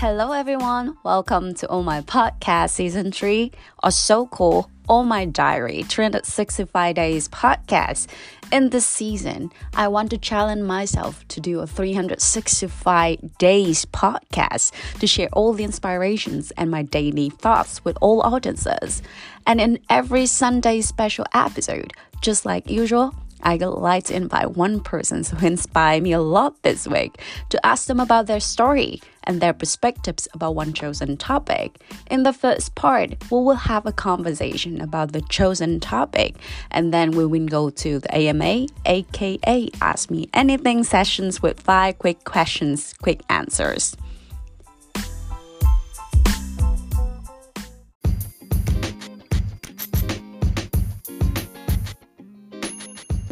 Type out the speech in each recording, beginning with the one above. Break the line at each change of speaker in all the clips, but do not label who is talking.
Hello, everyone. Welcome to All My Podcast Season 3, or so called All My Diary 365 Days podcast. In this season, I want to challenge myself to do a 365 days podcast to share all the inspirations and my daily thoughts with all audiences. And in every Sunday special episode, just like usual, I would like to invite one person who inspired me a lot this week to ask them about their story and their perspectives about one chosen topic. In the first part, we will have a conversation about the chosen topic, and then we will go to the AMA, aka Ask Me Anything sessions with five quick questions, quick answers.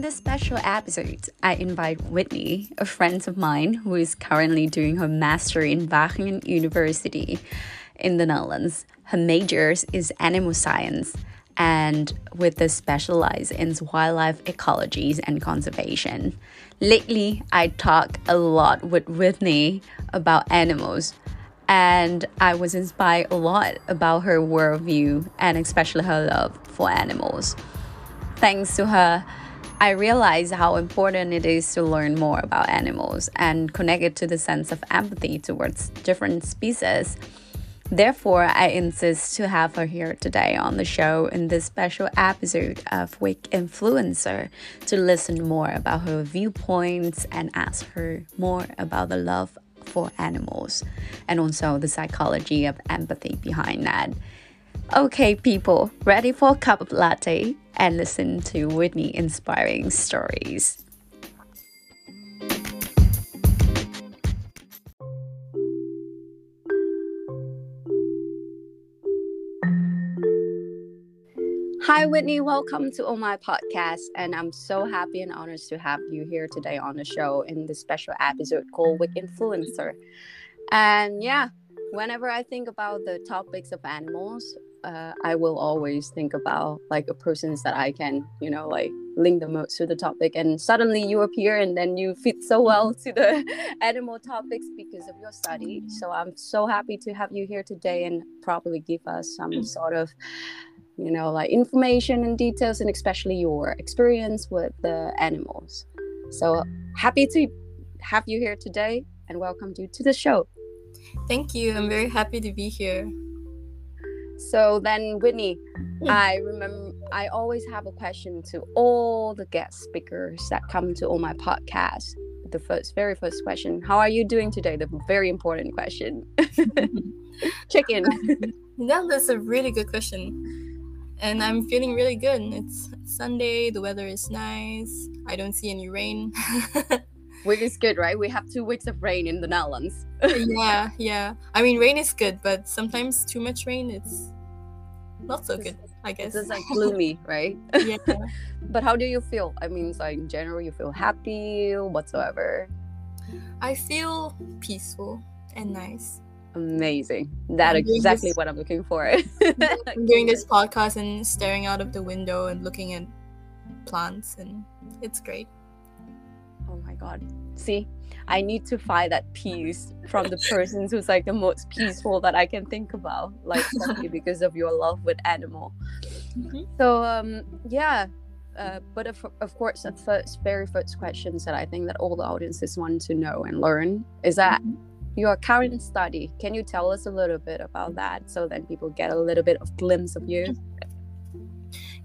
This special episode, I invite Whitney, a friend of mine who is currently doing her master in Wageningen University in the Netherlands. Her major is animal science and with the specialize in wildlife ecologies and conservation. Lately, I talk a lot with Whitney about animals and I was inspired a lot about her worldview and especially her love for animals. Thanks to her I realized how important it is to learn more about animals and connect it to the sense of empathy towards different species. Therefore, I insist to have her here today on the show in this special episode of Week Influencer to listen more about her viewpoints and ask her more about the love for animals and also the psychology of empathy behind that. Okay, people, ready for a cup of latte and listen to Whitney inspiring stories. Hi, Whitney. Welcome to all My Podcast. And I'm so happy and honored to have you here today on the show in this special episode called Week Influencer. And yeah, whenever I think about the topics of animals, uh, I will always think about like a persons that I can, you know, like link the most to the topic. And suddenly you appear and then you fit so well to the animal topics because of your study. So I'm so happy to have you here today and probably give us some sort of, you know, like information and details and especially your experience with the animals. So happy to have you here today and welcome you to the show.
Thank you. I'm very happy to be here.
So then, Whitney. I remember I always have a question to all the guest speakers that come to all my podcasts. The first, very first question: How are you doing today? The very important question. Check in.
yeah, that's a really good question, and I'm feeling really good. It's Sunday. The weather is nice. I don't see any rain.
which is good, right? We have two weeks of rain in the Netherlands.
yeah, yeah. I mean, rain is good, but sometimes too much rain, it's not so good. I guess
it's like gloomy, right?
yeah.
but how do you feel? I mean, so in general, you feel happy whatsoever?
I feel peaceful and nice.
Amazing. That is exactly this, what I'm looking for.
I'm doing this podcast and staring out of the window and looking at plants, and it's great
my god see i need to find that peace from the persons who's like the most peaceful that i can think about like because of your love with animal mm-hmm. so um yeah uh, but of, of course the first very first questions that i think that all the audiences want to know and learn is that mm-hmm. your current study can you tell us a little bit about that so then people get a little bit of glimpse of you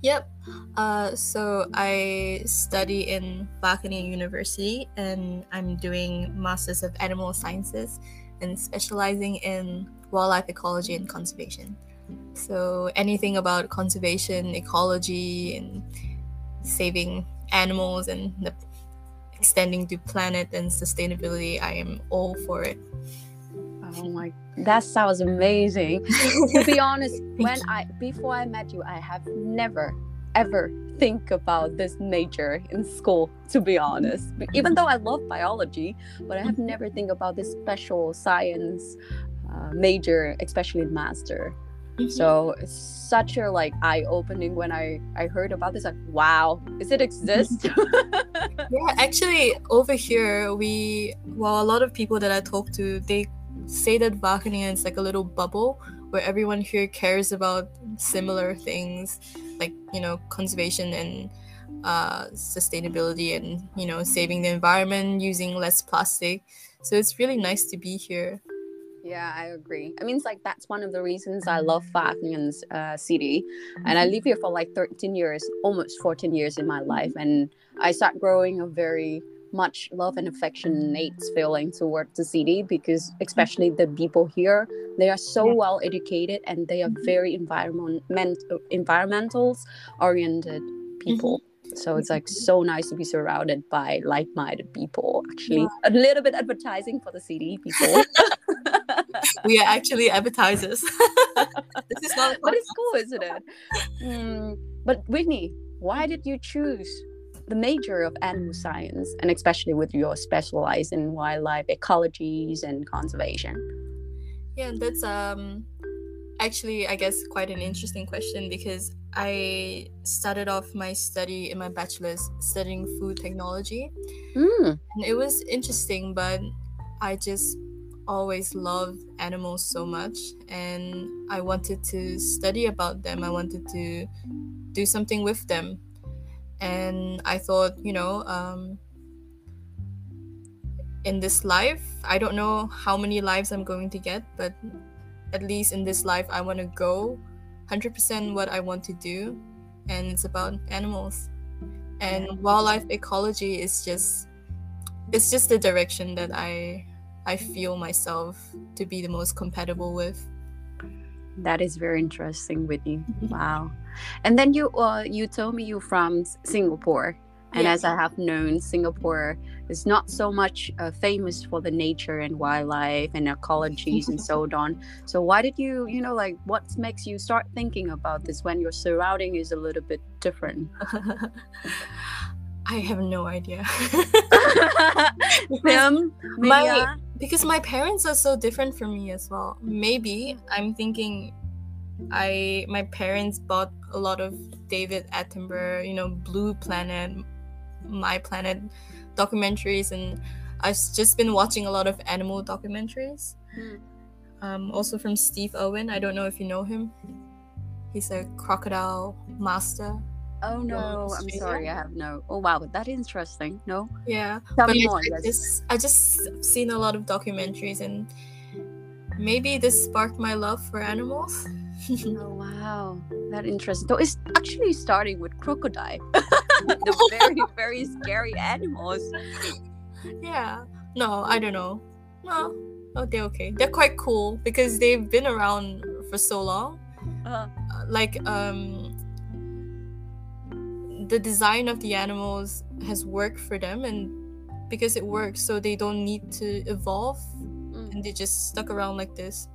Yep. Uh, so I study in Wageningen University and I'm doing Masters of Animal Sciences and specializing in wildlife ecology and conservation. So anything about conservation, ecology, and saving animals and the extending to planet and sustainability, I am all for it.
Oh my, that sounds amazing. to be honest, when I before I met you, I have never ever think about this major in school to be honest even though i love biology but i have mm-hmm. never think about this special science uh, major especially master mm-hmm. so it's such a like eye-opening when i i heard about this like wow does it exist
yeah actually over here we well a lot of people that i talk to they say that Wageningen is like a little bubble where everyone here cares about similar things, like you know conservation and uh, sustainability and you know saving the environment, using less plastic. So it's really nice to be here.
Yeah, I agree. I mean, it's like that's one of the reasons I love Wageningen's uh, city, and I live here for like 13 years, almost 14 years in my life, and I start growing a very much love and affectionate feeling towards the city because especially the people here they are so yeah. well educated and they are very environment environmental oriented people. Mm-hmm. So it's like so nice to be surrounded by like-minded people actually. Yeah. a little bit advertising for the city people.
We are actually advertisers.
This is not but it's cool isn't it? Mm, but whitney why did you choose the major of animal science and especially with your specialize in wildlife ecologies and conservation
yeah that's um actually i guess quite an interesting question because I started off my study in my bachelor's studying food technology. Mm. And it was interesting, but I just always loved animals so much and I wanted to study about them. I wanted to do something with them. And I thought, you know, um, in this life, I don't know how many lives I'm going to get, but at least in this life, I want to go 100% what I want to do, and it's about animals. And wildlife ecology is just it's just the direction that I I feel myself to be the most compatible with.
That is very interesting, Whitney. wow. And then you uh, you told me you're from Singapore. And yeah. as I have known, Singapore is not so much uh, famous for the nature and wildlife and ecologies and so on. So why did you, you know, like what makes you start thinking about this when your surrounding is a little bit different?
I have no idea.
Them,
my, because my parents are so different from me as well. Maybe I'm thinking I my parents bought a lot of David Attenborough, you know, Blue Planet, my Planet documentaries, and I've just been watching a lot of animal documentaries. Mm. Um, also from Steve Irwin. I don't know if you know him. He's a crocodile master.
Oh no, I'm sorry, I have no. Oh wow, that is interesting. No.
Yeah. Tell but me more. I, I just I just seen a lot of documentaries and maybe this sparked my love for animals.
oh wow, that interesting. So it's actually starting with crocodile, the very very scary animals.
Yeah. No, I don't know. No, oh they're okay. They're quite cool because they've been around for so long. Uh-huh. Uh, like um, the design of the animals has worked for them, and because it works, so they don't need to evolve, mm. and they just stuck around like this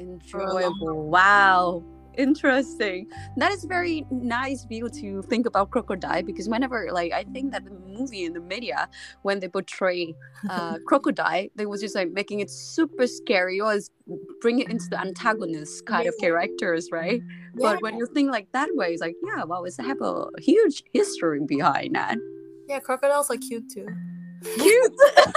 enjoyable. Wow. Interesting. That is very nice view to think about crocodile because whenever like I think that the movie in the media when they portray uh, crocodile, they was just like making it super scary or bring it into the antagonist kind of characters, right? But when you think like that way, it's like yeah, well, it's have a huge history behind that.
Yeah, crocodiles are cute too.
Cute.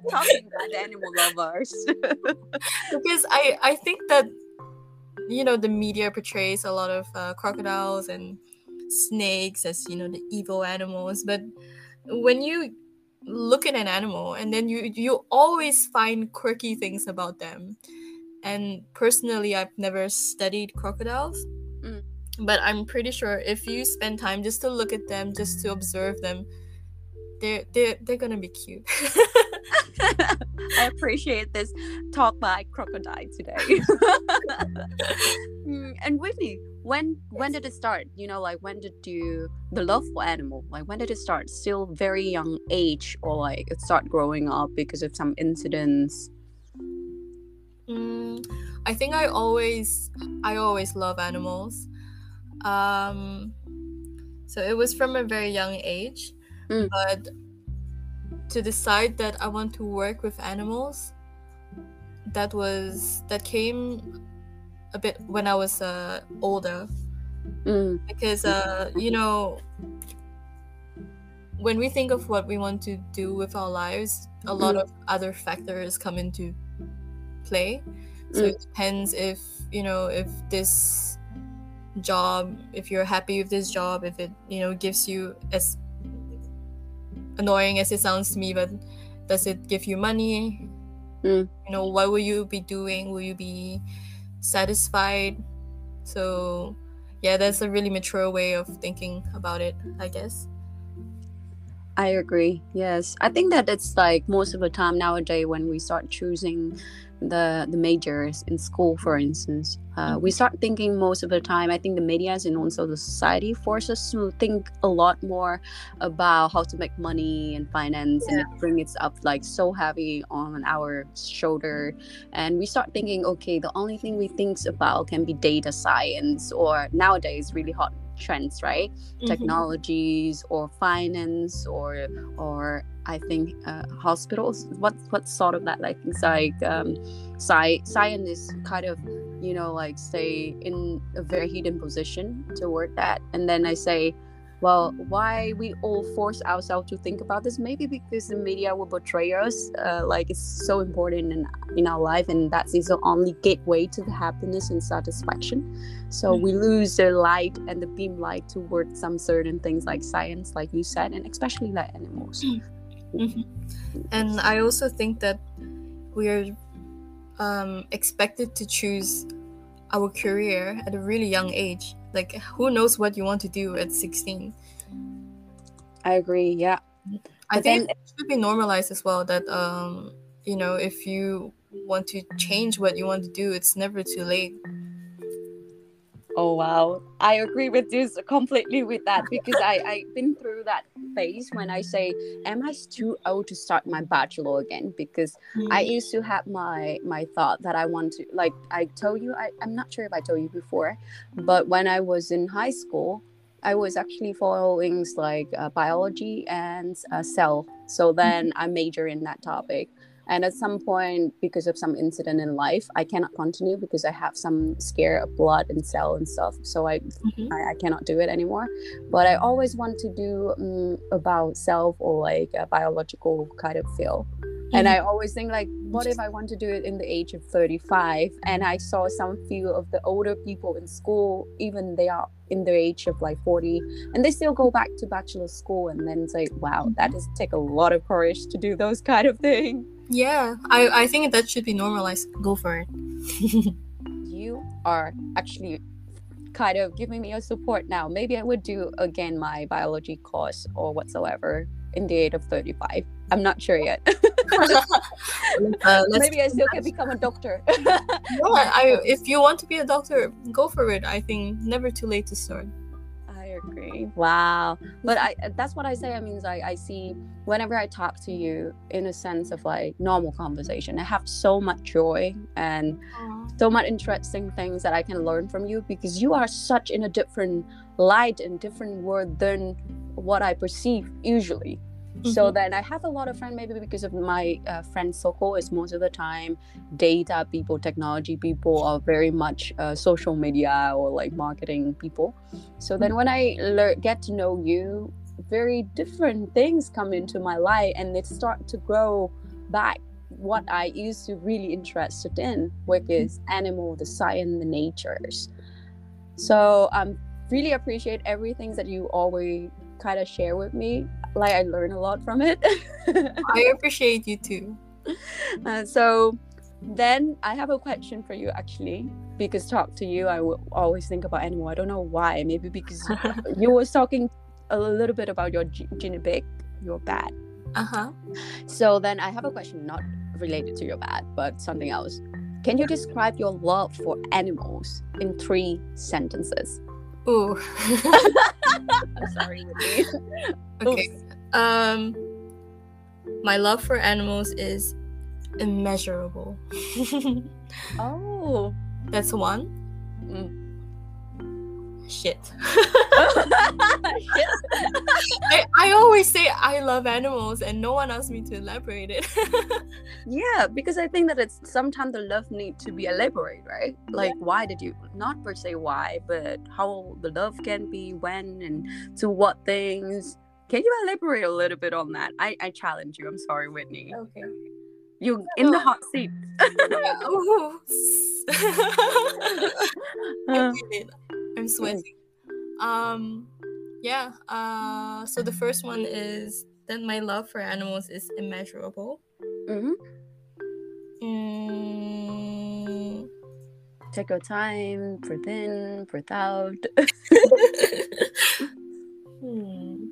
talking about animal lovers
because i i think that you know the media portrays a lot of uh, crocodiles and snakes as you know the evil animals but when you look at an animal and then you you always find quirky things about them and personally i've never studied crocodiles mm. but i'm pretty sure if you spend time just to look at them just to observe them they're they're, they're gonna be cute
I appreciate this talk by crocodile today. Mm, and Whitney, when when did it start? You know, like when did you the love for animal? Like when did it start? Still very young age, or like it start growing up because of some incidents?
Mm, I think I always I always love animals. Um, so it was from a very young age, mm. but to decide that I want to work with animals, that was that came a bit when I was uh, older, mm. because uh, you know when we think of what we want to do with our lives, a lot mm. of other factors come into play. So
Mm.
it depends if you know if this job, if you're happy with this job, if it you know gives you as annoying as it sounds to me, but does it give you money?
Mm.
You know, what will you be doing? Will you be satisfied? So yeah, that's a really mature way of thinking about it, I guess.
I agree. Yes, I think that it's like most of the time nowadays when we start choosing the the majors in school, for instance, uh, we start thinking most of the time. I think the media's and also the society force us to think a lot more about how to make money and finance, and it bring it up like so heavy on our shoulder, and we start thinking, okay, the only thing we think about can be data science or nowadays really hot trends, right?
Mhm.
technologies or finance or or I think uh, hospitals. What what sort of that like? It's like um, sci science is kind of you know like stay in a very hidden position toward that, and then I say. Well, why we all force ourselves to think about this? Maybe because the media will portray us uh, like it's so important in, in our life, and that is the only gateway to the happiness and satisfaction. So we lose the light and the beam light towards some certain things like science, like you said, and especially like animals.
Mhm. And I also think that we are um, expected to choose our career at a really young age. Like, who knows what you want to do at 16?
I agree. Yeah.
I think
then-
it should be normalized as well that, um, you know, if you want to change what you want to do, it's never too late.
Oh wow, I agree with you completely with that because I I've been through that phase when I say, am I too old to start my bachelor again? Because I used to have my my thought that I want to like I told you I, I'm not sure if I told you before, but when I was in high school, I was actually following like uh, biology and uh, cell. So then I major in that topic. And at some point, because of some incident in life, I cannot continue because I have some scare of blood and cell and stuff. So I
Mhm.
I, I cannot do it anymore. But I always want to do um, about self or like a biological kind of field. And I always think like, what if I want to do it in the age of 35? And I saw some few of the older people in school, even they are in the age of like 40, and they still go back to bachelor school. And then like, wow, that does take a lot of courage to do those kind of things.
Yeah, I, I think that should be normalized. Go for it.
You are actually kind of giving me a support now. Maybe I would do again my biology course or whatsoever in the age of 35. I'm not sure yet.
Uh,
Maybe I still can become a doctor.
Yeah, I, if you want to be a doctor, go for it. I think never too late to start.
Agree. Wow. But I that's what I say. I mean, I, I see whenever I talk to you in a sense of like normal conversation, I have so much joy and so much interesting things that I can learn from you because you are such in a different light and different world than what I perceive usually. So
Mhm.
then I have a lot of friends, maybe because of my uh, friend circle is most of the time data people, technology people are very much uh, social media or like marketing people. So then when I lear- get to know you, very different things come into my life and they start to grow back what I used to really interested in, which is animal, the science, the natures. So um really appreciate everything that you always kind of share with me. Like I learn a lot from it.
I appreciate you too.
Uh, so then I have a question for you actually because talk to you I will always think about animal. I don't know why. Maybe because you was talking a little bit about your ge- genetic, your bat.
Uh huh.
So then I have a question not related to your bat, but something else. Can you describe your love for animals in three sentences?
Ooh.
I'm sorry,
okay. Um, my love for animals is immeasurable.
Oh.
That's one.
Mm.
Shit. I, I always say I love animals and no one asks me to elaborate it.
Yeah, because I think that it's sometimes the love need to be elaborate, right? Like why did you not per se why, but how the love can be, when and to what things. Can you elaborate a little bit on that? I, I challenge you. I'm sorry, Whitney.
okay.
You in the hot seat.
Feeling- I'm sweating. Um, yeah. Uh, so the first one is that my love for animals is immeasurable.
Mm-hmm.
Mm,
Take your time, breathe in, breathe out.
hmm.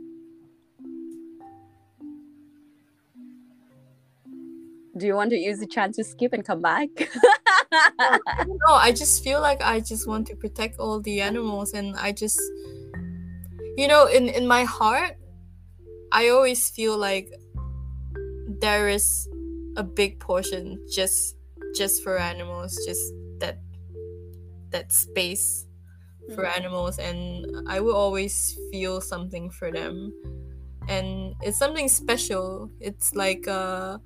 Do you want to use the chance to skip and come back?
No, I just feel like I just want to protect all the animals, and I just, you know, in in my heart, I always feel like there is a big portion just just for animals, just that that space for
Mm.
animals, and I will always feel something for them, and it's something special. It's like uh,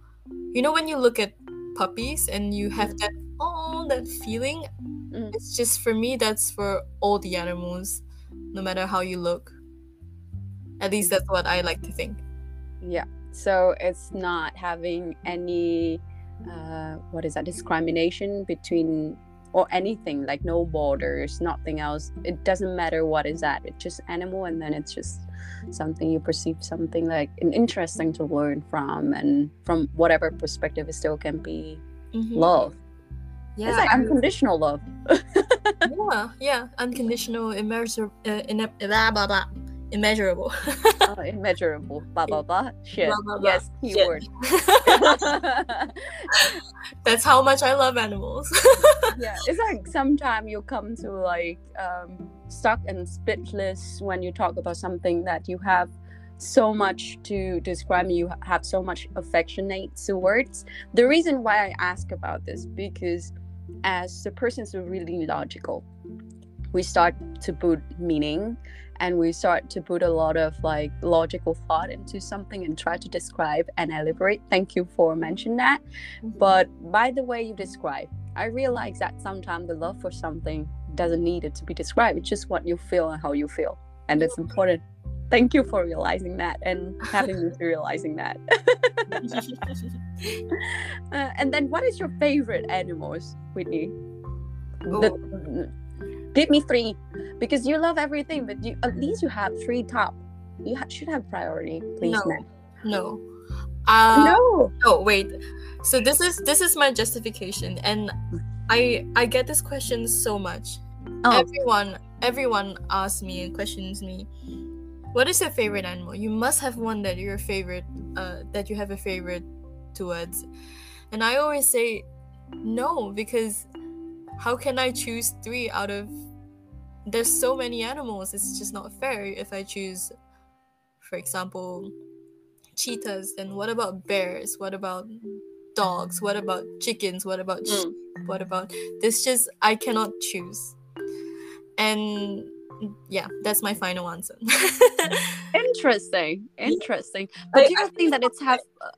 you know, when you look at puppies and you have that oh that feeling
Mm.
it's just for me that's for all the animals no matter how you look at least that's what i like to think
Yeah. So it's not having any, uh, what is that, discrimination between or anything like no borders, nothing else. It doesn't matter what is that. It's just animal, and then it's just something you perceive something like an interesting to learn from, and from whatever perspective, it still can be
Mhm.
love.
Yeah
it's like unconditional love.
yeah yeah unconditional immersive uh, in blah, blah, blah, immeasurable
oh, immeasurable. Blah blah blah. Shit.
Blah, blah, blah.
Yes, keyword.
that's how much i love animals
yeah it's like sometimes you come to like um stuck and speechless when you talk about something that you have so much to describe you have so much affectionate towards the reason why i ask about this because as the person's really logical we start to put meaning and we start to put a lot of like logical thought into something and try to describe and elaborate thank you for mentioning that mm-hmm. but by the way you describe, I realize that sometimes the love for something doesn't need it to be described. It's just what you feel and how you feel. And it's important. Thank you for realizing that and having me to realizing that. Uh, and then what is your favorite animals, Whitney? The- give me three. Because you love everything, but you at least you have three top. You ha- should have priority, please.
No. no uh
no.
no wait so this is this is my justification and i i get this question so much
Oh.
everyone everyone asks me and questions me what is your favorite animal? You must have one that you're favorite uh that you have a favorite towards. And i always say no because how can i choose three out of there's so many animals it's just not fair if i choose for example cheetahs then what about bears? What about dogs? What about chickens? What about sheep
Mm.
what about this just i cannot choose. And yeah that's my final answer
Interesting. Interesting. But
I-
do you
I
think that it's have? Uh,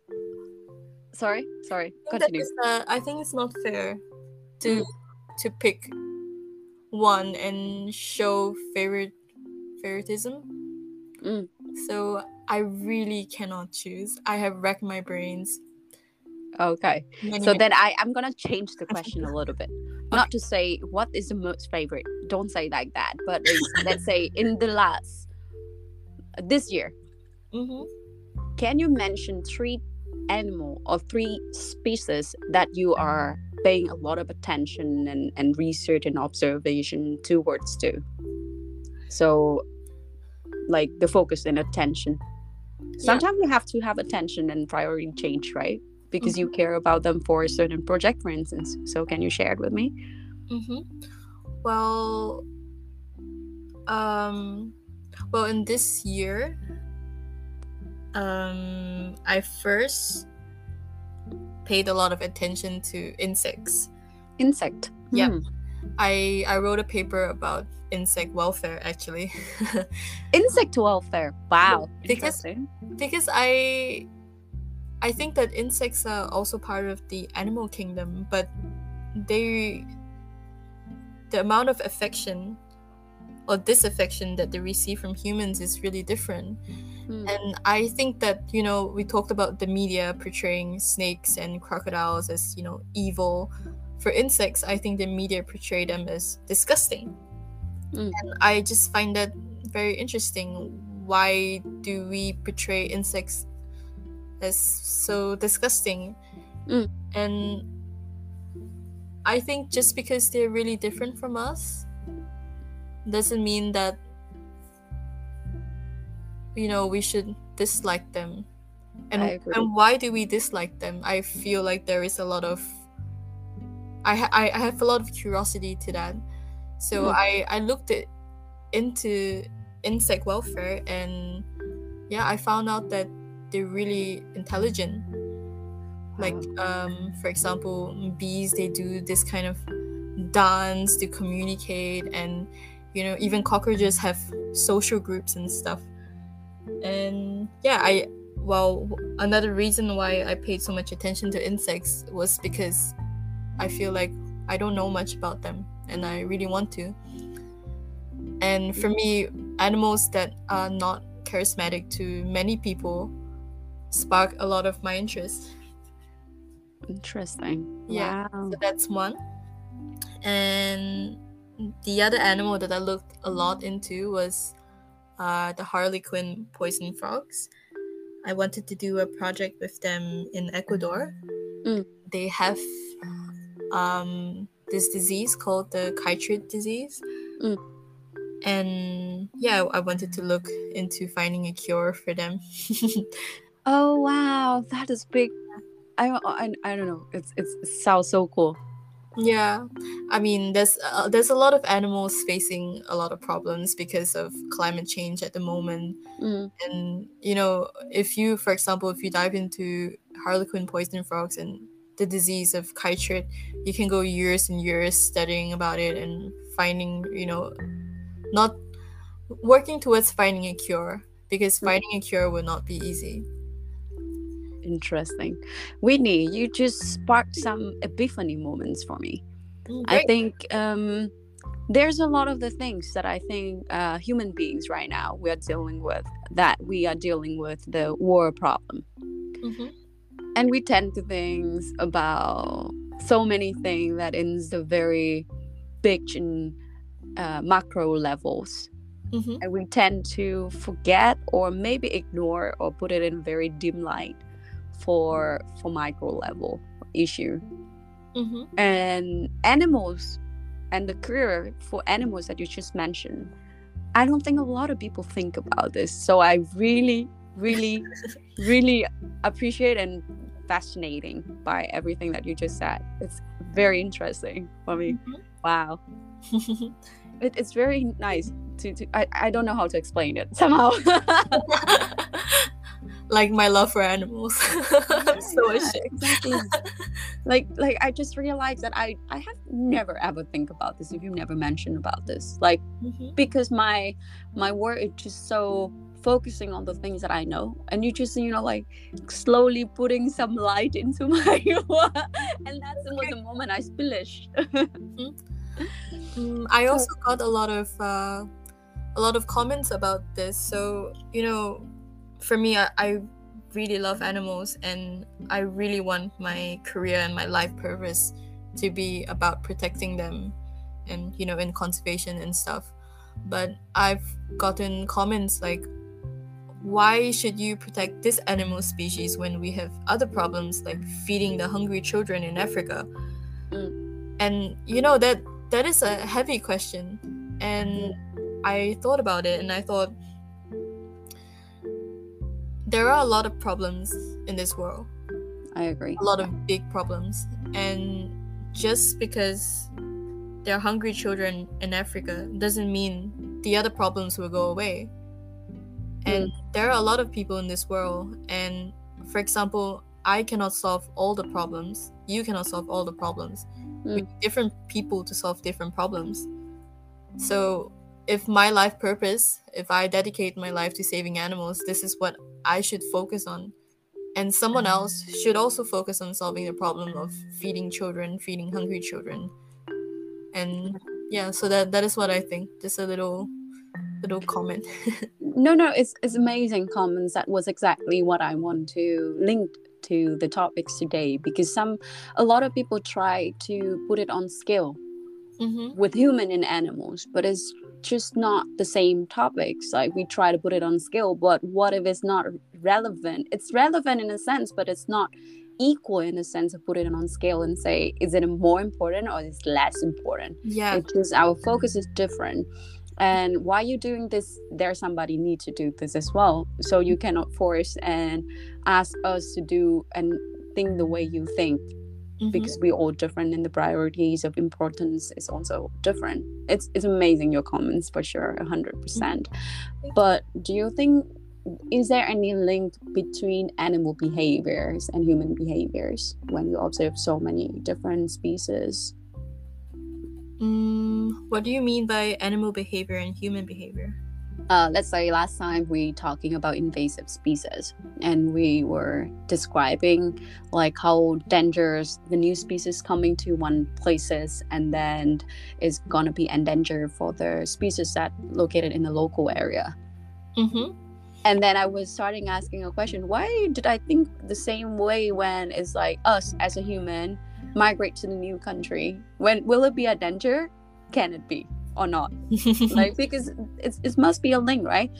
sorry, sorry.
I think
Continue.
is, uh, I think it's not fair to to pick one and show favorite favoritism.
Mm.
So I really cannot choose. I have racked my brains.
Okay.
many,
So
many-
then I I'm gonna change the question a little bit. Not to say what is the most favorite. Don't say like that. But it's, let's say in the last this year,
Mhm.
can you mention three animal or three species that you are paying a lot of attention and, and research and observation towards to? So like the focus and attention. Sometimes you have to have attention and priority change, right? Because you care about them for a certain project, for instance. So can you share it with me?
Mm-hmm. Well, um, well, in this year, um, I first paid a lot of attention to insects.
Insect.
Yeah.
Hmm.
I I wrote a paper about insect welfare actually,
Insect welfare. Wow.
Because- because I I think that insects are also part of the animal kingdom, but they the amount of affection or disaffection that they receive from humans is really different.
Mm.
And I think that, you know, we talked about the media portraying snakes and crocodiles as, you know, evil. For insects, I think the media portray them as disgusting.
Mm.
And I just find that very interesting. Why do we portray insects as so disgusting?
Mm.
And I think just because they're really different from us doesn't mean that you know we should dislike them. And and why do we dislike them? I feel like there is a lot of I ha- I I have a lot of curiosity to that. So
Mm.
I I looked it into insect welfare and yeah, I found out that they're really intelligent. Like um for example, bees they do this kind of dance to communicate and you know even cockroaches have social groups and stuff. And yeah, I well another reason why I paid so much attention to insects was because I feel like I don't know much about them and I really want to. And for me, animals that are not charismatic to many people spark a lot of my interest.
Interesting.
Yeah.
Wow.
So that's one. And the other animal that I looked a lot into was uh, the Harlequin poison frogs. I wanted to do a project with them in Ecuador.
Mm.
They have um, this disease called the chytrid disease.
Mm.
And yeah, I wanted to look into finding a cure for them.
Oh wow, that is big. I I, I don't know. It's it's it sounds so cool.
Yeah, I mean, there's uh, there's a lot of animals facing a lot of problems because of climate change at the moment,
Mm.
and you know, if you, for example, if you dive into Harlequin poison frogs and the disease of chytrid, you can go years and years studying about it and finding, you know, not working towards finding a cure because
Mm.
finding a cure will not be easy.
Interesting. Whitney, you just sparked some epiphany moments for me.
Mm,
I think um, there's a lot of the things that I think uh, human beings right now we are dealing with that we are dealing with the war problem,
Mhm.
and we tend to think about so many things that in the very big and uh, macro levels,
Mhm.
and we tend to forget or maybe ignore or put it in very dim light for for micro level issue.
Mhm.
and animals and the career for animals that you just mentioned i don't think a lot of people think about this. So i really really really appreciate and fascinating by everything that you just said. It's very interesting for me.
Mhm.
wow. It, it's very nice to, to I, I don't know how to explain it somehow
like my love for animals. I'm so
Yeah,
ashamed.
exactly. like like i just realized that i i have never ever think about this if you never mentioned about this like
Mhm.
because my my work is just so focusing on the things that i know and you just you know like slowly putting some light into my work and that's the, the moment i splish
Mm, I also got a lot of uh, a lot of comments about this. So you know, for me, I, I really love animals, and I really want my career and my life purpose to be about protecting them, and you know, in conservation and stuff. But I've gotten comments like, "Why should you protect this animal species when we have other problems like feeding the hungry children in Africa?" Mm. And you know that that is a heavy question and i thought about it and i thought there are a lot of problems in this world.
I agree.
A lot of big problems. And just because there are hungry children in africa doesn't mean the other problems will go away. And mm. there are a lot of people in this world and for example i cannot solve all the problems. You cannot solve all the problems. We mm. need different people to solve different problems. So if my life purpose if i dedicate my life to saving animals this is what i should focus on. And someone else should also focus on solving the problem of feeding children feeding hungry children. And yeah so that that is what i think. Just a little little comment.
No no it's it's amazing comments. That was exactly what i want to link to the topics today because some a lot of people try to put it on scale
mm-hmm.
with human and animals but it's just not the same topics. Like we try to put it on scale but what if it's not relevant? It's relevant in a sense but it's not equal in a sense of putting it on scale and say is it more important or is it less important?
Yeah.
It's just our focus is different. And while you're doing this there's somebody need to do this as well. So you cannot force and ask us to do and think the way you think
mm-hmm.
because we're all different and the priorities of importance is also different. It's it's amazing your comments for sure 100%. But do you think is there any link between animal behaviors and human behaviors when you observe so many different species?
Mm, what do you mean by animal behavior and human behavior?
Uh, let's say last time we talking about invasive species and we were describing like how dangerous the new species coming to one places and then is gonna be endangered for the species that located in the local area.
Mm-hmm.
and then i was starting asking a question why did i think the same way when it's like us as a human migrate to the new country? When will it be a danger? Can it be or not like because it's, it must be a link right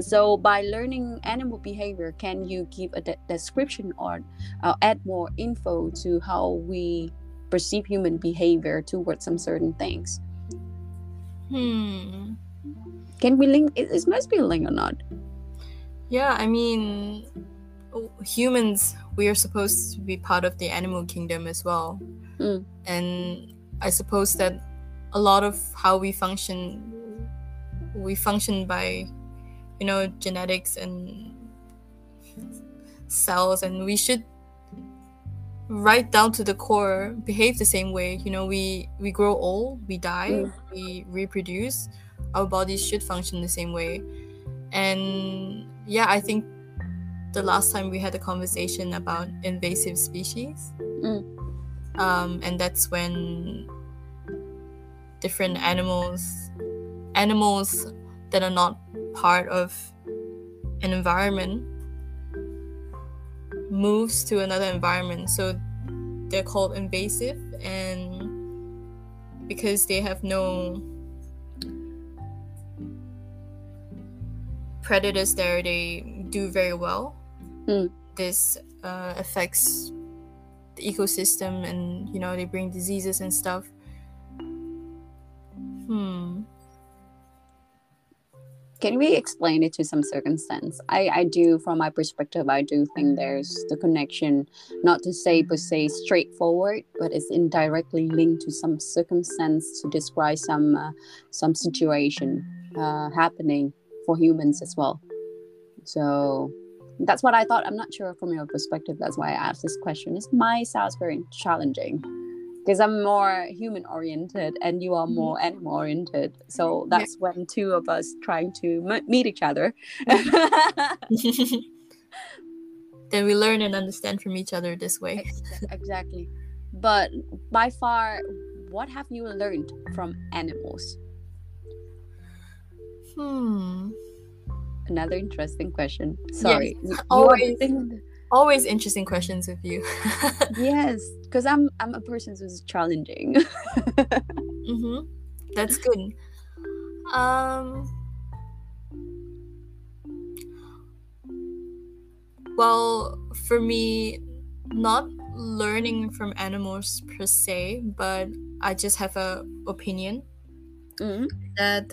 so by learning animal behavior can you give a de- description or uh, add more info to how we perceive human behavior towards some certain things
hmm.
can we link it, it must be a link or not
Yeah, I mean, humans, we are supposed to be part of the animal kingdom as well.
Mm.
And I suppose that a lot of how we function, we function by, you know, genetics and cells, and we should right down to the core behave the same way you know we we grow old we die
Mm.
we reproduce our bodies should function the same way and yeah i think the last time we had a conversation about invasive species
Mm.
um, and that's when different animals animals that are not part of an environment moves to another environment. So they're called invasive and because they have no predators there they do very well.
Mm.
this uh, affects the ecosystem and you know they bring diseases and stuff hmm.
Can we explain it to some circumstance? I i do from my perspective i do think there's the connection not to say per se straightforward but it's indirectly linked to some circumstance to describe some uh, some situation uh, happening for humans as well. So that's what i thought. I'm not sure from your perspective that's why i asked this question. It might sound very challenging because i'm more human oriented and you are more animal oriented so that's when two of us trying to m- meet each other.
Then we learn and understand from each other this way.
Exactly. But by far what have you learned from animals?
Hmm.
Another interesting question. Sorry. You
always. Always interesting questions with you
yes because i'm i'm a person who's challenging
mm-hmm. that's good um well for me not learning from animals per se but i just have a opinion
Mhm.
that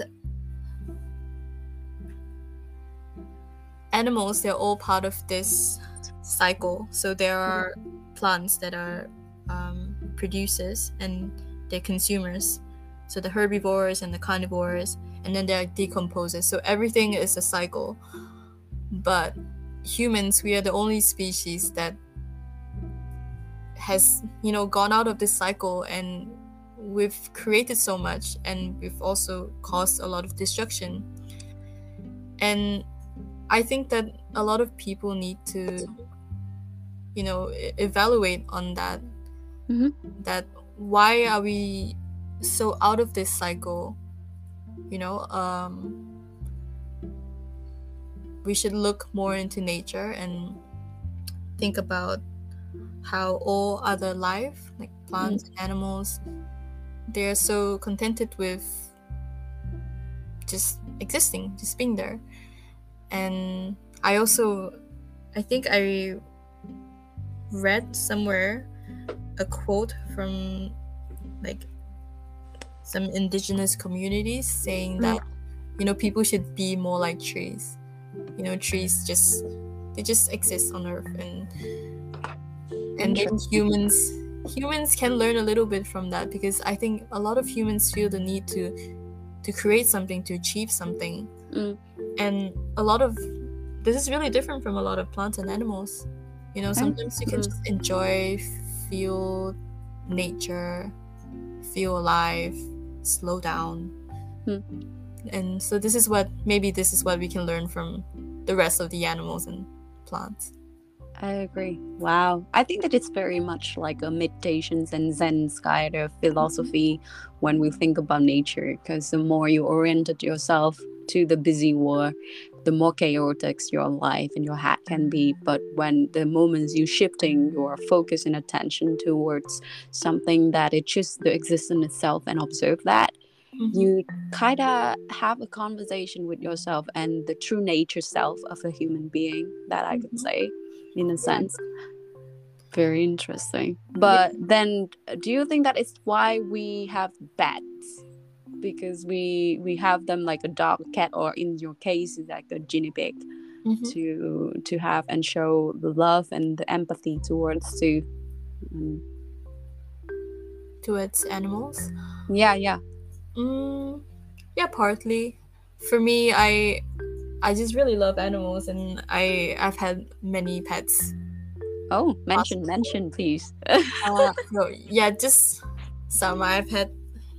animals they're all part of this cycle. So there are plants that are um, producers and they're consumers. So the herbivores and the carnivores and then there are decomposers. So everything is a cycle. But humans we are the only species that has you know gone out of this cycle and we've created so much and we've also caused a lot of destruction. And i think that a lot of people need to you know evaluate on that.
Mhm.
that why are we so out of this cycle? You know um we should look more into nature and think about how all other life like plants and animals they're so contented with just existing just being there. And i also i think i read somewhere a quote from like some indigenous communities saying that you know people should be more like trees. You know trees just they just exist on earth and and maybe humans humans can learn a little bit from that because i think a lot of humans feel the need to to create something to achieve something.
Mm.
and a lot of this is really different from a lot of plants and animals you know sometimes you can
Mm.
just enjoy feel nature feel alive slow down
Mm.
and so this is what maybe this is what we can learn from the rest of the animals and plants
I agree. Wow. I think that it's very much like a meditations and Zen kind of philosophy when we think about nature, because the more you oriented yourself to the busy world, the more chaotic your life and your hat can be. But when the moments you're shifting your focus and attention towards something that it just the existence itself and observe that, you kind of have a conversation with yourself and the true nature self of a human being that i could
Mhm.
say in a sense very interesting but then do you think that it's why we have pets because we we have them like a dog cat or in your case like a guinea pig
Mhm.
to to have and show the love and the empathy towards to Mm,
towards animals
yeah yeah
Mm, yeah, partly. For me, I I just really love animals, and I I've had many pets.
oh mention mention please
Uh, no, yeah, just some. I've had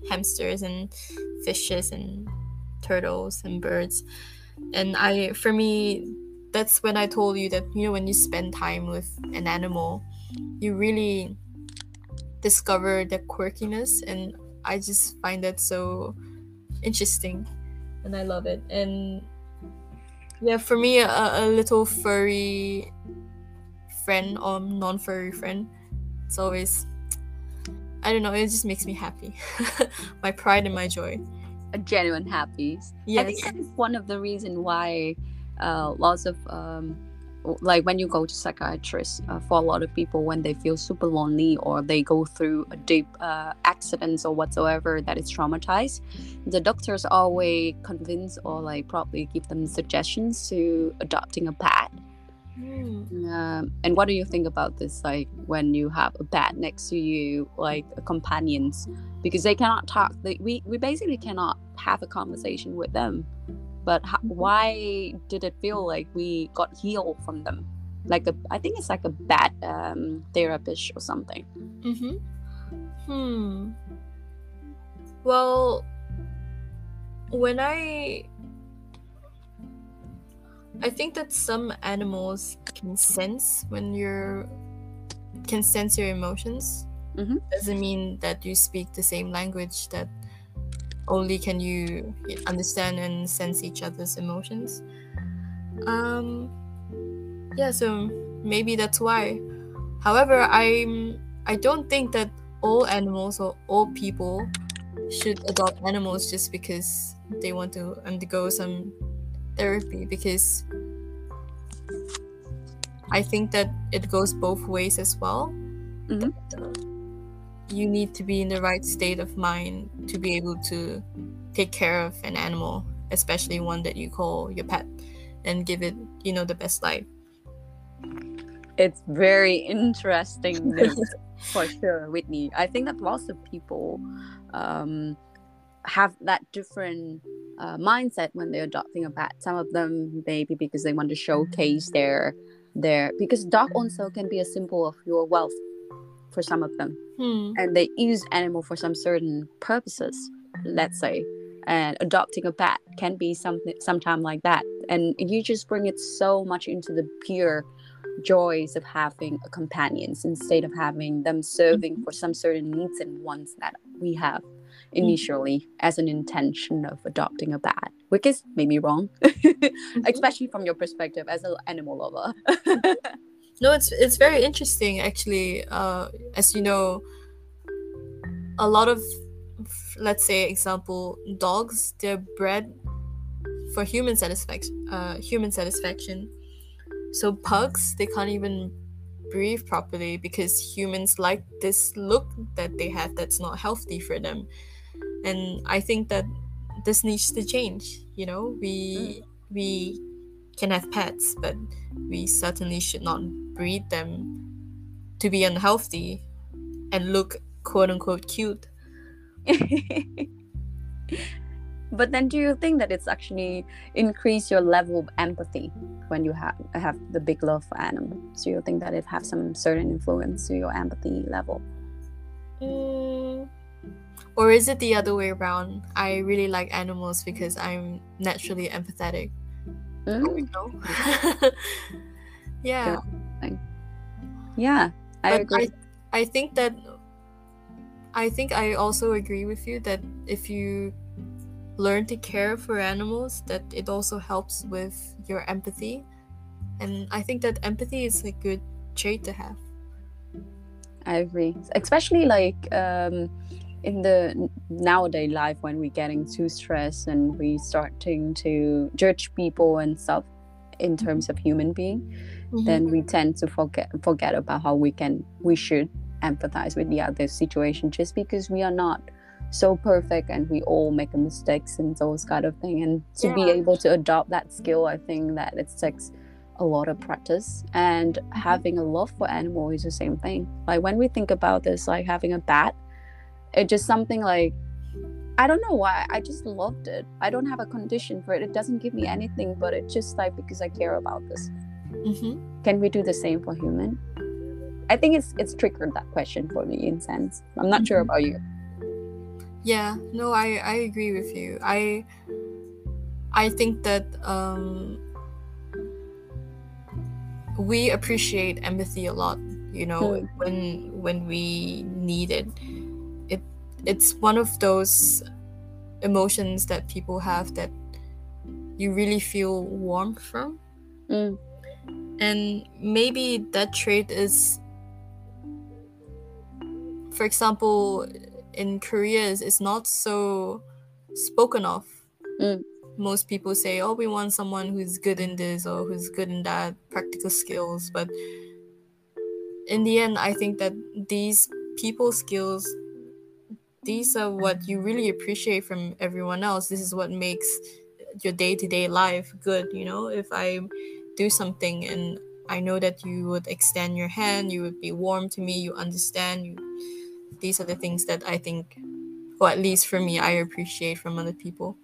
hamsters and fishes and turtles and birds, and I for me, that's when I told you that you know when you spend time with an animal, you really discover the quirkiness and I just find that so interesting and I love it. And yeah, for me, a, a little furry friend or non furry friend, it's always, I don't know, it just makes me happy. my pride and my joy.
a genuine happy I think
Yes.
that is one of the reason why uh, lots of um, like when you go to psychiatrists uh, for a lot of people when they feel super lonely or they go through a deep uh, accidents or whatsoever that is traumatized, the doctors always convince or like probably give them suggestions to adopting a pet.
Mm.
Um, and what do you think about this? Like when you have a pet next to you, like companions, because they cannot talk. They, we we basically cannot have a conversation with them. But ho-
Mhm.
why did it feel like we got healed from them? Like a, I think it's like a bad um, therapist or something.
Mm-hmm. Hmm. Well, when I I think that some animals can sense when you're can sense your emotions.
Mhm.
Doesn't mean that you speak the same language. That only can you understand and sense each other's emotions. Um. Yeah. So maybe that's why. However, I'm I don't think that all animals or all people should adopt animals just because they want to undergo some therapy because I think that it goes both ways as well.
Mhm.
Uh, You need to be in the right state of mind to be able to take care of an animal, especially one that you call your pet, and give it, you know, the best life.
It's very interesting for sure, Whitney. I think that lots of people um, have that different uh, mindset when they're adopting a pet. Some of them maybe because they want to showcase their their because dog also can be a symbol of your wealth for some of them,
Hmm.
and they use animal for some certain purposes. Let's say. And adopting a pet can be something sometime like that, and you just bring it so much into the pure joys of having a companions instead of having them serving for some certain needs and wants that we have initially as an intention of adopting a bat, which is maybe wrong, especially from your perspective as an animal lover.
no, it's it's very interesting actually. Uh, as you know, a lot of let's say example dogs they're bred for human satisfaction uh, human satisfaction so pugs they can't even breathe properly because humans like this look that they have that's not healthy for them and i think that this needs to change you know? We mm. we can have pets but we certainly should not breed them to be unhealthy and look quote unquote cute.
But then do you think that it's actually increase your level of empathy when you have have the big love for animals? Do you think that it have some certain influence to your empathy level?
Mm, or is it the other way around? I really like animals because i'm naturally empathetic. Mm. yeah.
Yeah i
but
agree.
I, I think that I think I also agree with you that if you learn to care for animals, that it also helps with your empathy. And I think that empathy is a good trait to have.
I agree, especially like um, in the nowadays life when we're getting too stressed and we starting to judge people and stuff in terms of human being, mm-hmm. then we tend to forget forget about how we can we should empathize with the other situation just because we are not so perfect and we all make mistakes and those kind of thing and to yeah. be able to adopt that skill i think that it takes a lot of practice and having a love for animal is the same thing like when we think about this like having a bat it's just something like i don't know why i just loved it i don't have a condition for it it doesn't give me anything but it's just like because i care about this mm-hmm. can we do the same for human I think it's it's triggered that question for me in sense. I'm not sure about you.
Yeah, no, I I agree with you. I I think that um we appreciate empathy a lot, you know, mm. when when we need it. It it's one of those emotions that people have that you really feel warm from. Mm. And maybe that trait is for example, in Korea, it's not so spoken of. Mm. Most people say, "Oh, we want someone who's good in this or who's good in that, practical skills." But in the end, I think that these people skills, these are what you really appreciate from everyone else. This is what makes your day to day life good. You know, if I do something and I know that you would extend your hand, you would be warm to me, you understand, you these are the things that I think, or at least for me, I appreciate from other people.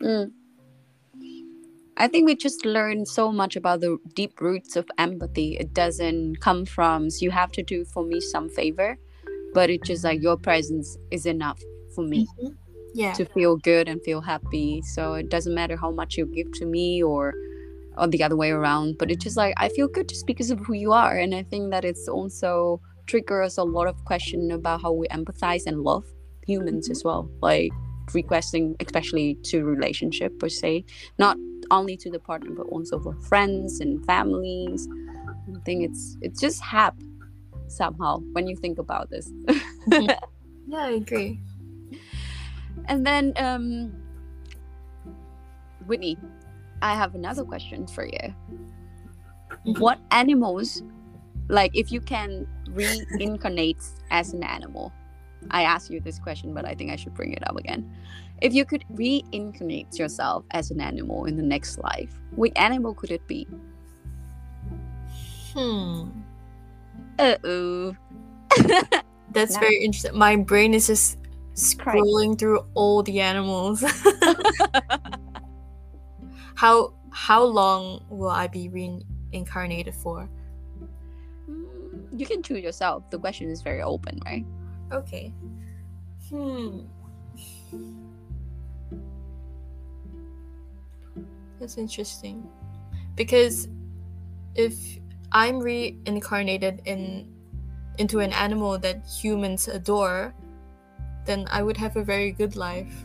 Mm.
I think we just learn so much about the deep roots of empathy. It doesn't come from so you have to do for me some favor, but it's just like your presence is enough for me. Mm-hmm.
Yeah.
To feel good and feel happy. So it doesn't matter how much you give to me or or the other way around. But it's just like I feel good just because of who you are. And I think that it's also triggers a lot of question about how we empathize and love humans as well like requesting especially to relationship per se not only to the partner but also for friends and families i think it's it's just hap somehow when you think about this.
Mm-hmm. yeah i agree.
And then um whitney i have another question for you. Mm-hmm. what animals like if you can reincarnate as an animal? I asked you this question but i think i should bring it up again. If you could reincarnate yourself as an animal in the next life which animal could it be?
Hmm
uh-oh
that's very interesting my brain is just scrolling through all the animals how how long will i be reincarnated for
you can choose yourself. The question is very open, right?
Okay. Hmm. That's interesting. Because if I'm reincarnated in into an animal that humans adore, then I would have a very good life.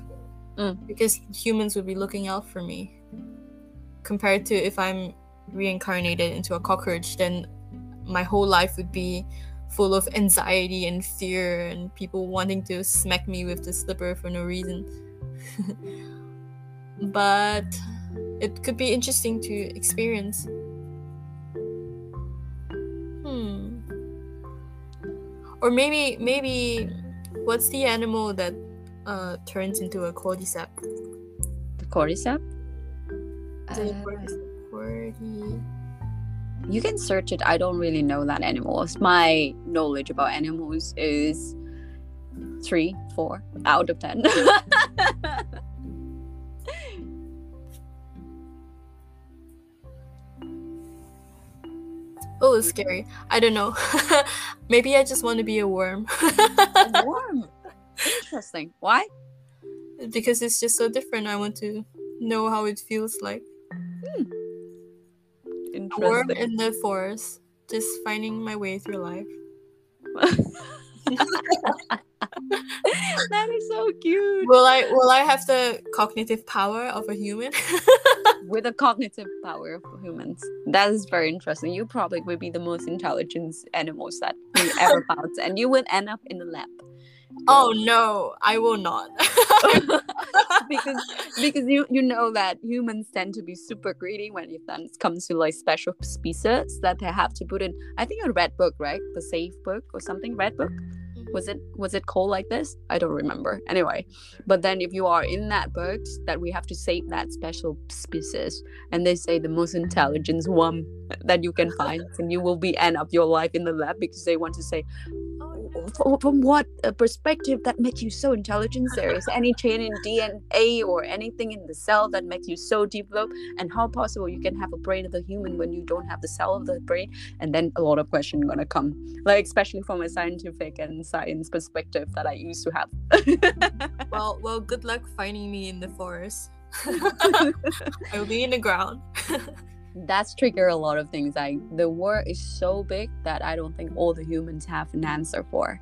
Mm.
Because humans would be looking out for me. Compared to if I'm reincarnated into a cockroach, then my whole life would be full of anxiety and fear and people wanting to smack me with the slipper for no reason. but it could be interesting to experience. Hmm. Or maybe maybe what's the animal that uh turns into a cordyceps?
The cordyceps?
The
Uh,
cordyceps- cordy-
you can search it. I don't really know that animals. My knowledge about animals is three, four out of ten.
Oh, it's scary. I don't know. maybe I just want to be a worm.
Warm. Interesting. Why?
because it's just so different. I want to know how it feels like. Hmm. A worm in the forest, just finding my way through life.
that is so cute.
Will I will I have the cognitive power of a human?
With the cognitive power of humans. That is very interesting. You probably will be the most intelligent animals that we ever found, and you will end up in the lab.
oh no, I will not.
because because you you know that humans tend to be super greedy when it comes to like special species that they have to put in I think a red book right the safe book or something red book was it was it called like this? I don't remember. Anyway but then if you are in that book that we have to save that special species and they say the most intelligent one that you can find and you will be end up your life in the lab because they want to say
Oh,
from what uh, perspective that makes you so intelligent there is any change in dna or anything in the cell that makes you so developed and how possible you can have a brain of a human when you don't have the cell of the brain and then a lot of questions gonna come like especially from a scientific and science perspective that i used to have
well, well, good luck finding me in the forest. I will be in the ground.
That's trigger a lot of things like the war is so big that i don't think all the humans have an answer for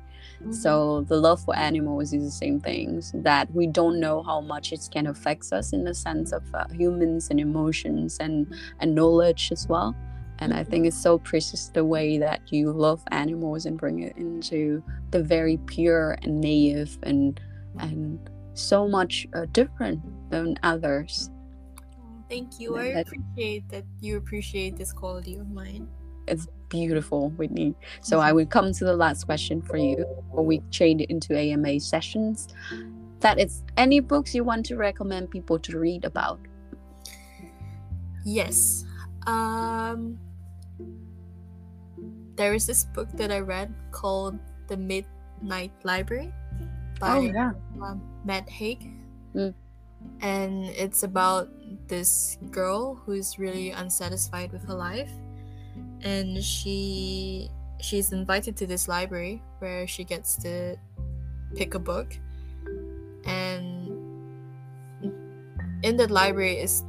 So the love for animals is the same things that we don't know how much it can affect us in the sense of uh, humans and emotions and and knowledge as well. And I think it's so precious the way that you love animals and bring it into the very pure and naive and and so much uh, different than others.
Thank you. I appreciate that you appreciate this quality of mine.
It's beautiful, Whitney. So I will come to the last question for you before we change it into AMA sessions. That is any books you want to recommend people to read about?
Yes. Um there is this book that I read called The Midnight Library by
Oh yeah.
um, Matt Haig.
Mm.
And it's about this girl who's really unsatisfied with her life. And she she's invited to this library where she gets to pick a book. And in that library is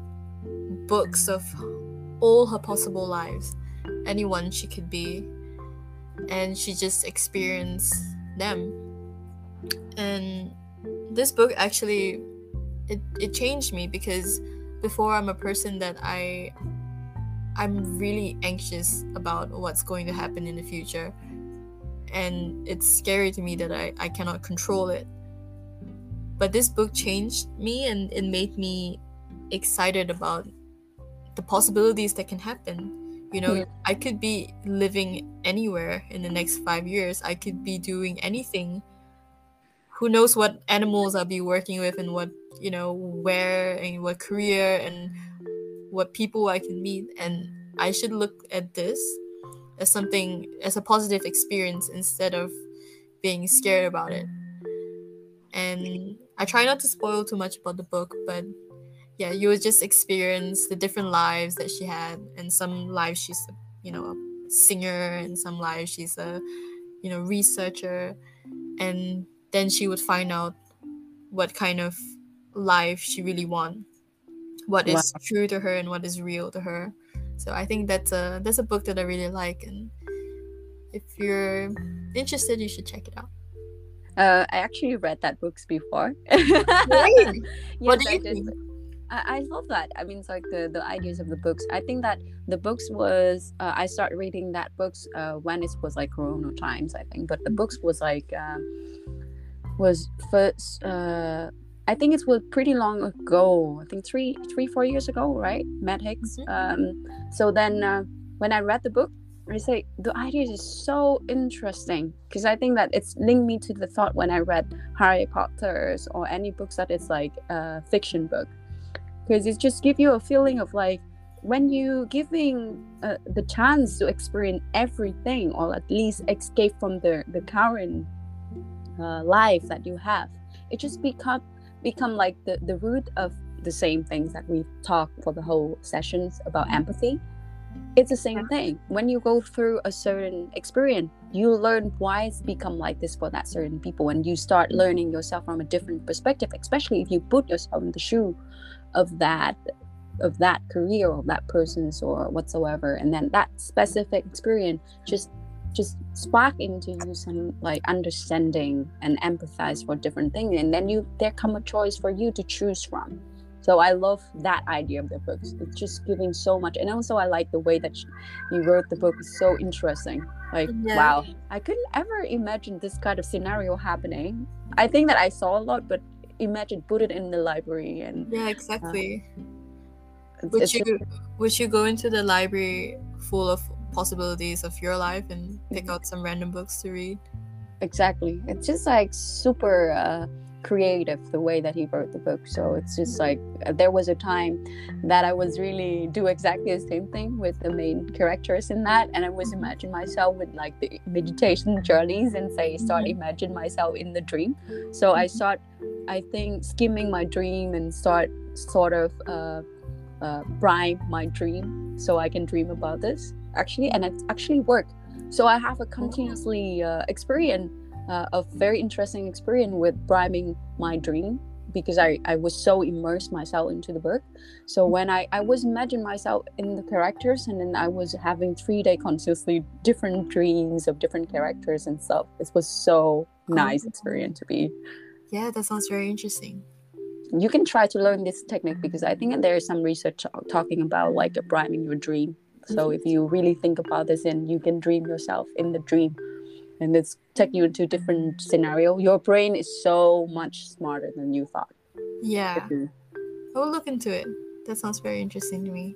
books of all her possible lives, anyone she could be. And she just experienced them. And this book actually it, it changed me because before I'm a person that I I'm really anxious about what's going to happen in the future. And it's scary to me that I, I cannot control it. But this book changed me and it made me excited about the possibilities that can happen. You know,
Yeah.
I could be living anywhere in the next five years. I could be doing anything. Who knows what animals I'll be working with and what, you know, where and what career and what people I can meet. And I should look at this as something, as a positive experience instead of being scared about it. And I try not to spoil too much about the book, but yeah, you would just experience the different lives that she had, and some lives she's, you know, a singer, and some lives she's a, you know, researcher, and then she would find out what kind of life she really want, what is true to her and what is real to her. So I think that's a that's a book that I really like, and if you're interested, you should check it out.
Uh, I actually read that books before.
Really?
yes,
What do
I
you
did.
think?
I, I love that. I mean, it's like the the ideas of the books. I think that the books was uh, I started reading that books uh, when it was like Corona times. I think, but the books was like um, was first. Uh, I think it was pretty long ago. I think three three four years ago, right? Matt Hicks.
Mhm.
Um, so then uh, when I read the book, I say the ideas is so interesting because I think that it's linked me to the thought when I read Harry Potter's or any books that is like a fiction book because it just give you a feeling of like when you giving uh, the chance to experience everything or at least escape from the the current uh, life that you have it just become become like the the root of the same things that we talk for the whole sessions about mm-hmm. empathy. It's the same thing. When you go through a certain experience you learn why it's become like this for that certain people and you start mm-hmm. learning yourself from a different perspective especially if you put yourself in the shoe of that of that career or that person's or whatsoever and then that specific experience just just spark into you some like understanding and empathize for different things and then you there come a choice for you to choose from. So i love that idea of the books it's just giving so much and also i like the way that you wrote the book. It's so interesting. Like
Yeah.
wow. I couldn't ever imagine this kind of scenario happening. I think that i saw a lot but imagine put it in the library and
Yeah, uh, exactly.
it's,
would you would you go into the library full of possibilities of your life and pick
Mhm.
out some random books to read?
exactly. It's just like super uh, creative the way that he wrote the book. So it's just like uh, there was a time that i was really do exactly the same thing with the main characters in that. And i was imagine myself with like the meditation journeys and say start imagine myself in the dream. So i start i think skimming my dream and start sort of uh, uh, prime my dream so i can dream about this actually and it actually worked so i have a continuously uh, experience uh, a very interesting experience with priming my dream because I, I was so immersed myself into the book so when I, I was imagine myself in the characters and then I was having three day consciously different dreams of different characters and stuff it was so nice
Oh.
experience to be
Yeah, that sounds very interesting.
you can try to learn this technique because I think there is some research talking about like priming your dream. So if you really think about this and you can dream yourself in the dream and it's take you into a different scenario, your brain is so much smarter than you thought.
Yeah, I will look into it. That sounds very interesting to me.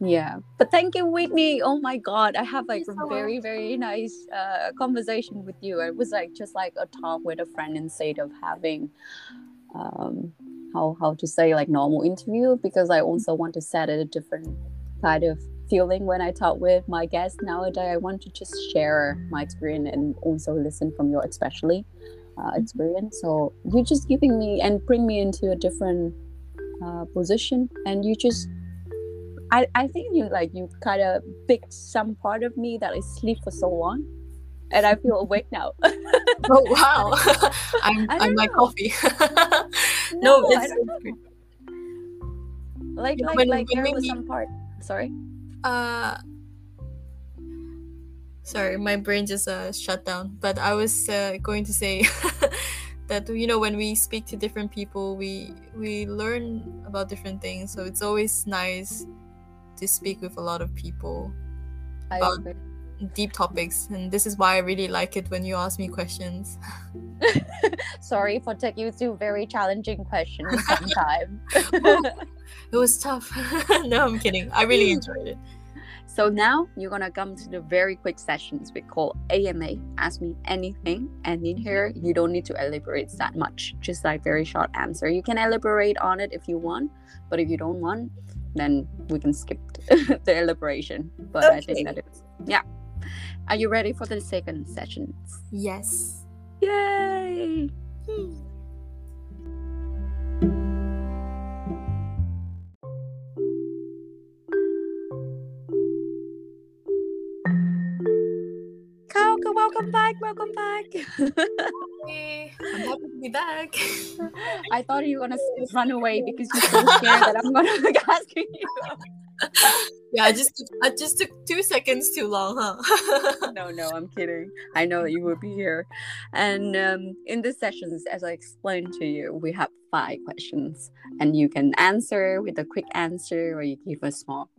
Yeah. But thank you, Whitney. Oh my God. I have like a
so
very, very nice uh, conversation with you. It was like just like a talk with a friend instead of having um how how to say like normal interview because I also want to set it a different kind of feeling when I talk with my guests nowadays. I want to just share my experience and also listen from your especially uh, experience. So you're just giving me and bring me into a different uh, position and you just I, I think you like you kind of picked some part of me that I sleep for so long, and I feel awake now.
Oh wow! I'm I'm my coffee. no,
I
it's
don't know. like like
when-
like
when
there was some part. Sorry.
Uh sorry my brain just uh shut down but i was uh, going to say that you know when we speak to different people we we learn about different things so it's always nice to speak with a lot of people
I
About-
agree.
Deep topics and this is why i really like it when you ask me questions
Sorry for taking you through very challenging questions sometimes.
it was tough no i'm kidding i really enjoyed it
So now you're gonna come to the very quick sessions we call AMA. Ask me anything, and in here you don't need to elaborate that much. Just like very short answer. You can elaborate on it if you want, but if you don't want, then we can skip the elaboration. But I think that it's yeah. Are you ready for the second sessions?
yes
Yay! Kauka, welcome back, welcome back.
Hey, i'm happy to be back
I thought you were gonna run away because you're so scared that I'm gonna be asking you.
yeah, I just I just took two seconds too long, huh?
no, no, I'm kidding. I know you will be here. And um, in this sessions, as I explained to you, we have five questions, and you can answer with a quick answer, or you give a small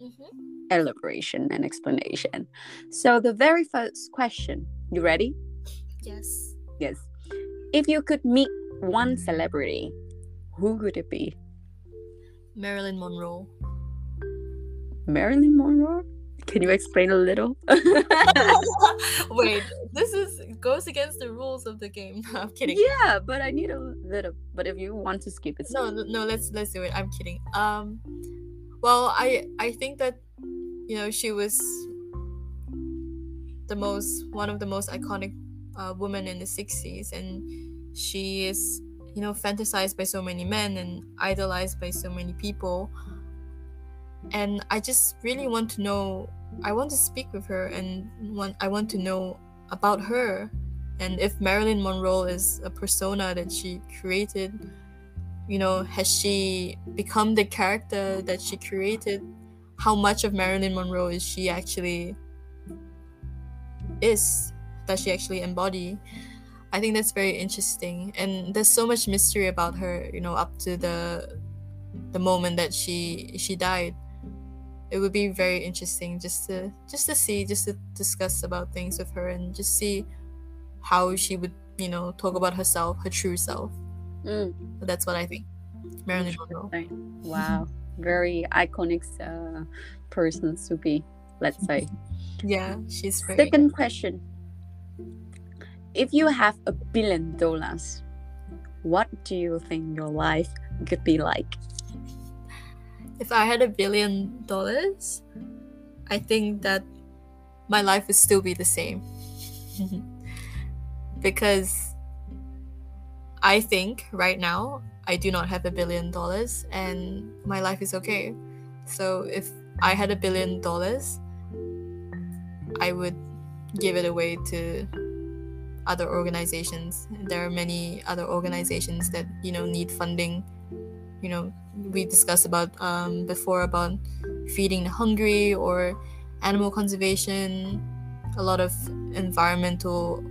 mm-hmm. elaboration and explanation. So the very first question, you ready?
Yes.
Yes. If you could meet one celebrity, who would it be?
Marilyn Monroe.
Marilyn Monroe? Can you explain a little?
Wait, this is goes against the rules of the game. No, I'm kidding.
Yeah, but I need a little. But if you want to skip it,
no, no, let's let's do it. I'm kidding. Um, well, I I think that you know she was the most one of the most iconic uh, women in the 60s and she is you know fantasized by so many men and idolized by so many people and i just really want to know i want to speak with her and want i want to know about her and if marilyn monroe is a persona that she created you know has she become the character that she created how much of marilyn monroe is she actually is that she actually embody I think that's very interesting, and there's so much mystery about her. You know, up to the the moment that she she died. It would be very interesting just to just to see, just to discuss about things with her, and just see how she would, you know, talk about herself, her true self. Mm. That's what I think. Marilyn Monroe.
Wow, very iconic uh, person to be. Let's say.
yeah, she's very.
Second question if you have a billion dollars, what do you think your life could be like?
If I had a billion dollars, I think that my life would still be the same. because I think right now I do not have a billion dollars and my life is okay. So if I had a billion dollars, I would give it away to other organizations. There are many other organizations that you know need funding. You know, we discussed about um, before about feeding the hungry or animal conservation. A lot of environmental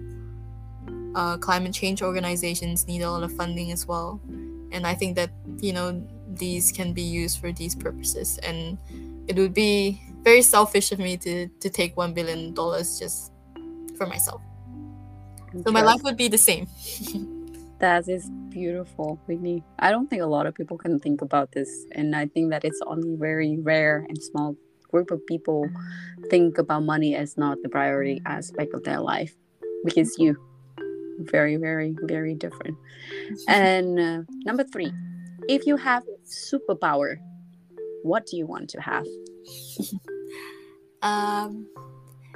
uh, climate change organizations need a lot of funding as well, and I think that you know these can be used for these purposes. And it would be very selfish of me to to take one billion dollars just for myself. So my life would be the same.
that is beautiful, Whitney. I don't think a lot of people can think about this, and I think that it's only very rare and small group of people think about money as not the priority aspect of their life because you very very very different and uh, number three if you have superpower what do you want to have
um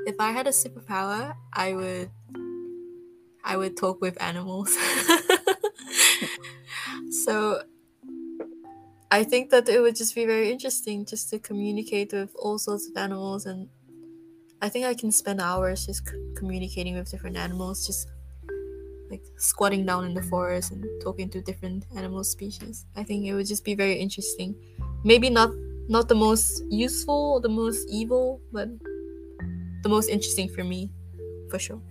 if i had a superpower i would I would talk with animals. so I think that it would just be very interesting just to communicate with all sorts of animals and I think I can spend hours just c- communicating with different animals just like squatting down in the forest and talking to different animal species. I think it would just be very interesting. Maybe not not the most useful, the most evil, but the most interesting for me for sure.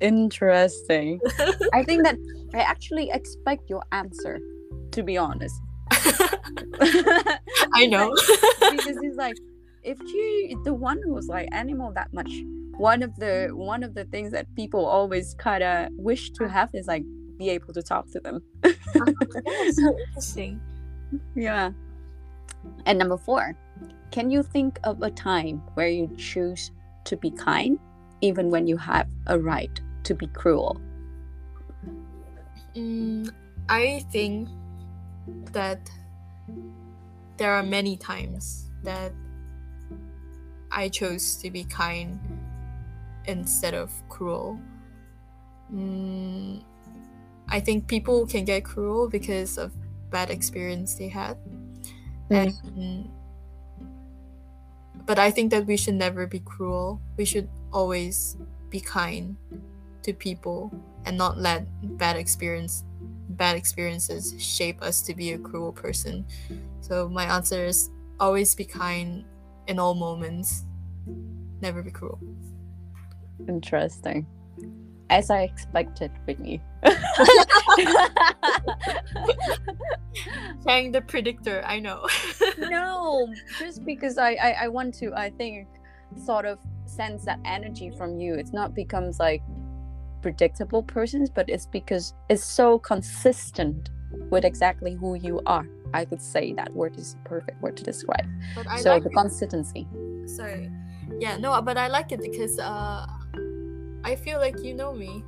Interesting. I think that I actually expect your answer, to be honest.
I know.
because it's like if you the one who's like animal that much, one of the one of the things that people always kinda wish to uh-huh. have is like be able to talk to them. Uh-huh.
so interesting.
Yeah. And number four, can you think of a time where you choose to be kind even when you have a right to be cruel?
Mm, I think that there are many times that I chose to be kind instead of cruel. Mm, I think people can get cruel because of bad experience they had. Mm. And, but I think that we should never be cruel. We should always be kind to people and not let bad experience bad experiences shape us to be a cruel person. So my answer is always be kind in all moments, never be cruel.
Interesting. As I expected, Whitney.
Saying the predictor, I know.
no, just because I, I I want to, I think, sort of sense that energy from you. It's not becomes like predictable persons, but it's because it's so consistent with exactly who you are. I could say that word is the perfect word to describe. so like the it. consistency.
Sorry. Yeah, no, but I like it because uh I feel like you know me.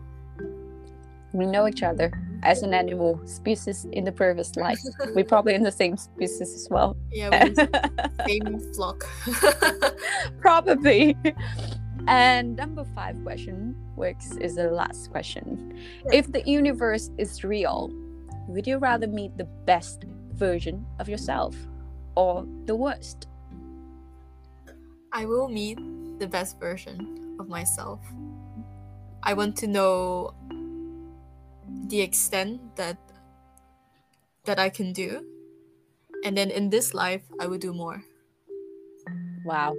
We know each other as an animal species in the previous life. We're probably in the same species as well.
Yeah, same flock.
probably. And number five question, which is the last question. If the universe is real, would you rather meet the best version of yourself or the worst?
I will meet the best version of myself. I want to know the extent that that I can do. And then in this life I will do more.
Wow.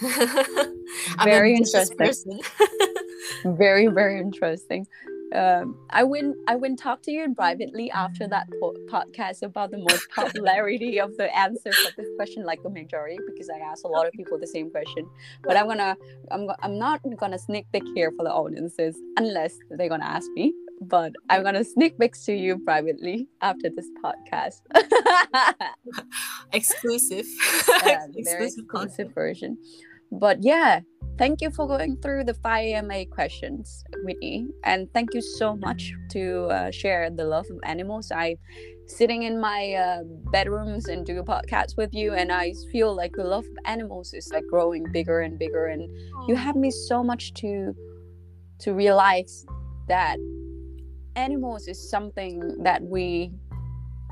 very interesting. very, very interesting um, I went I went talk to you privately after that po- podcast about the most popularity of the answer for this question, like the majority, because I asked a lot of people the same question. But I'm gonna I'm I'm not gonna sneak peek here for the audiences unless they're gonna ask me. But I'm gonna sneak peek to you privately after this podcast.
exclusive,
yeah, exclusive, exclusive version. But yeah, thank you for going through the 5AMA questions me. And thank you so much to uh, share the love of animals. I sitting in my uh, bedrooms and do a podcast with you and i feel like the love of animals is like growing bigger and bigger and you have me so much to to realize that animals is something that we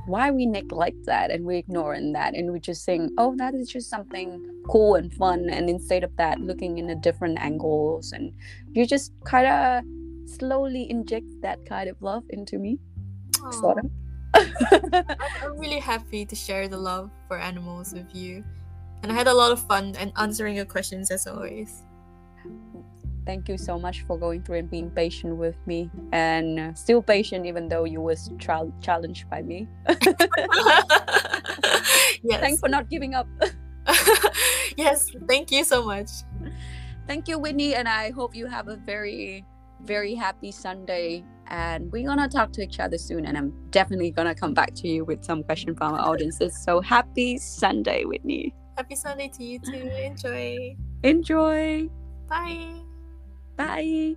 why we neglect that and we ignoring that and we just saying oh that is just something cool and fun and instead of that looking in a different angles and you just kind of slowly inject that kind of love into me. Aww. sort of.
I'm really happy to share the love for animals with you. And i had a lot of fun and answering your questions as always.
Thank you so much for going through and being patient with me and still patient even though you was tra- challenged by me. Yes. thanks for not giving up
yes thank you so much.
Thank you whitney and i hope you have a very very happy sunday. And we're gonna talk to each other soon and i'm definitely gonna come back to you with some question from our audiences. So happy sunday whitney.
Happy sunday to you too. Enjoy.
Enjoy.
Bye.
Bye.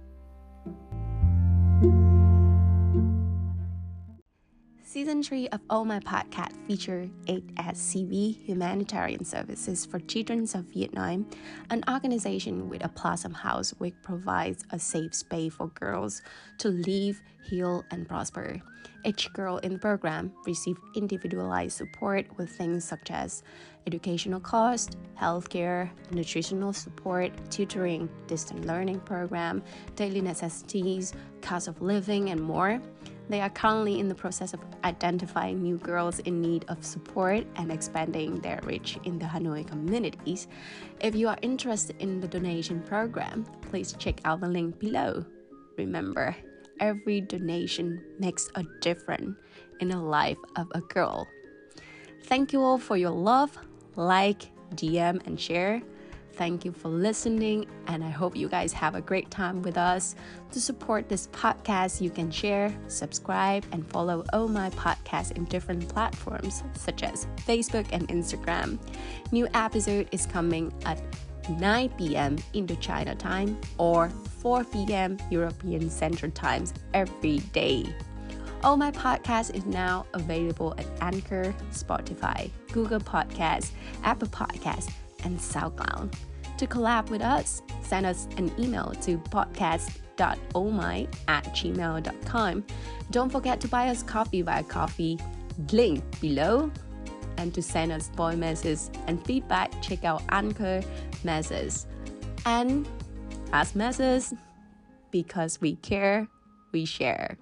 Season 3 of Oh My Podcast feature HSCV Humanitarian Services for Children of Vietnam, an organization with a Blossom House which provides a safe space for girls to live, heal, and prosper. Each girl in the program received individualized support with things such as educational cost, healthcare, nutritional support, tutoring, distant learning program, daily necessities, cost of living, and more. They are currently in the process of identifying new girls in need of support and expanding their reach in the Hanoi communities. If you are interested in the donation program, please check out the link below. Remember, every donation makes a difference in the life of a girl. Thank you all for your love, like, DM, and share. Thank you for listening, and I hope you guys have a great time with us. To support this podcast, you can share, subscribe, and follow Oh My Podcast in different platforms such as Facebook and Instagram. New episode is coming at 9 p.m. Indochina time or 4 p.m. European Central Times every day. All my podcast is now available at Anchor, Spotify, Google Podcasts, Apple Podcasts, and SoundCloud. To collab with us, send us an email to podcast.omai at gmail.com. Don't forget to buy us coffee via coffee link below. And to send us voice messages and feedback, check out Anchor Messages. And as messages, because we care, we share.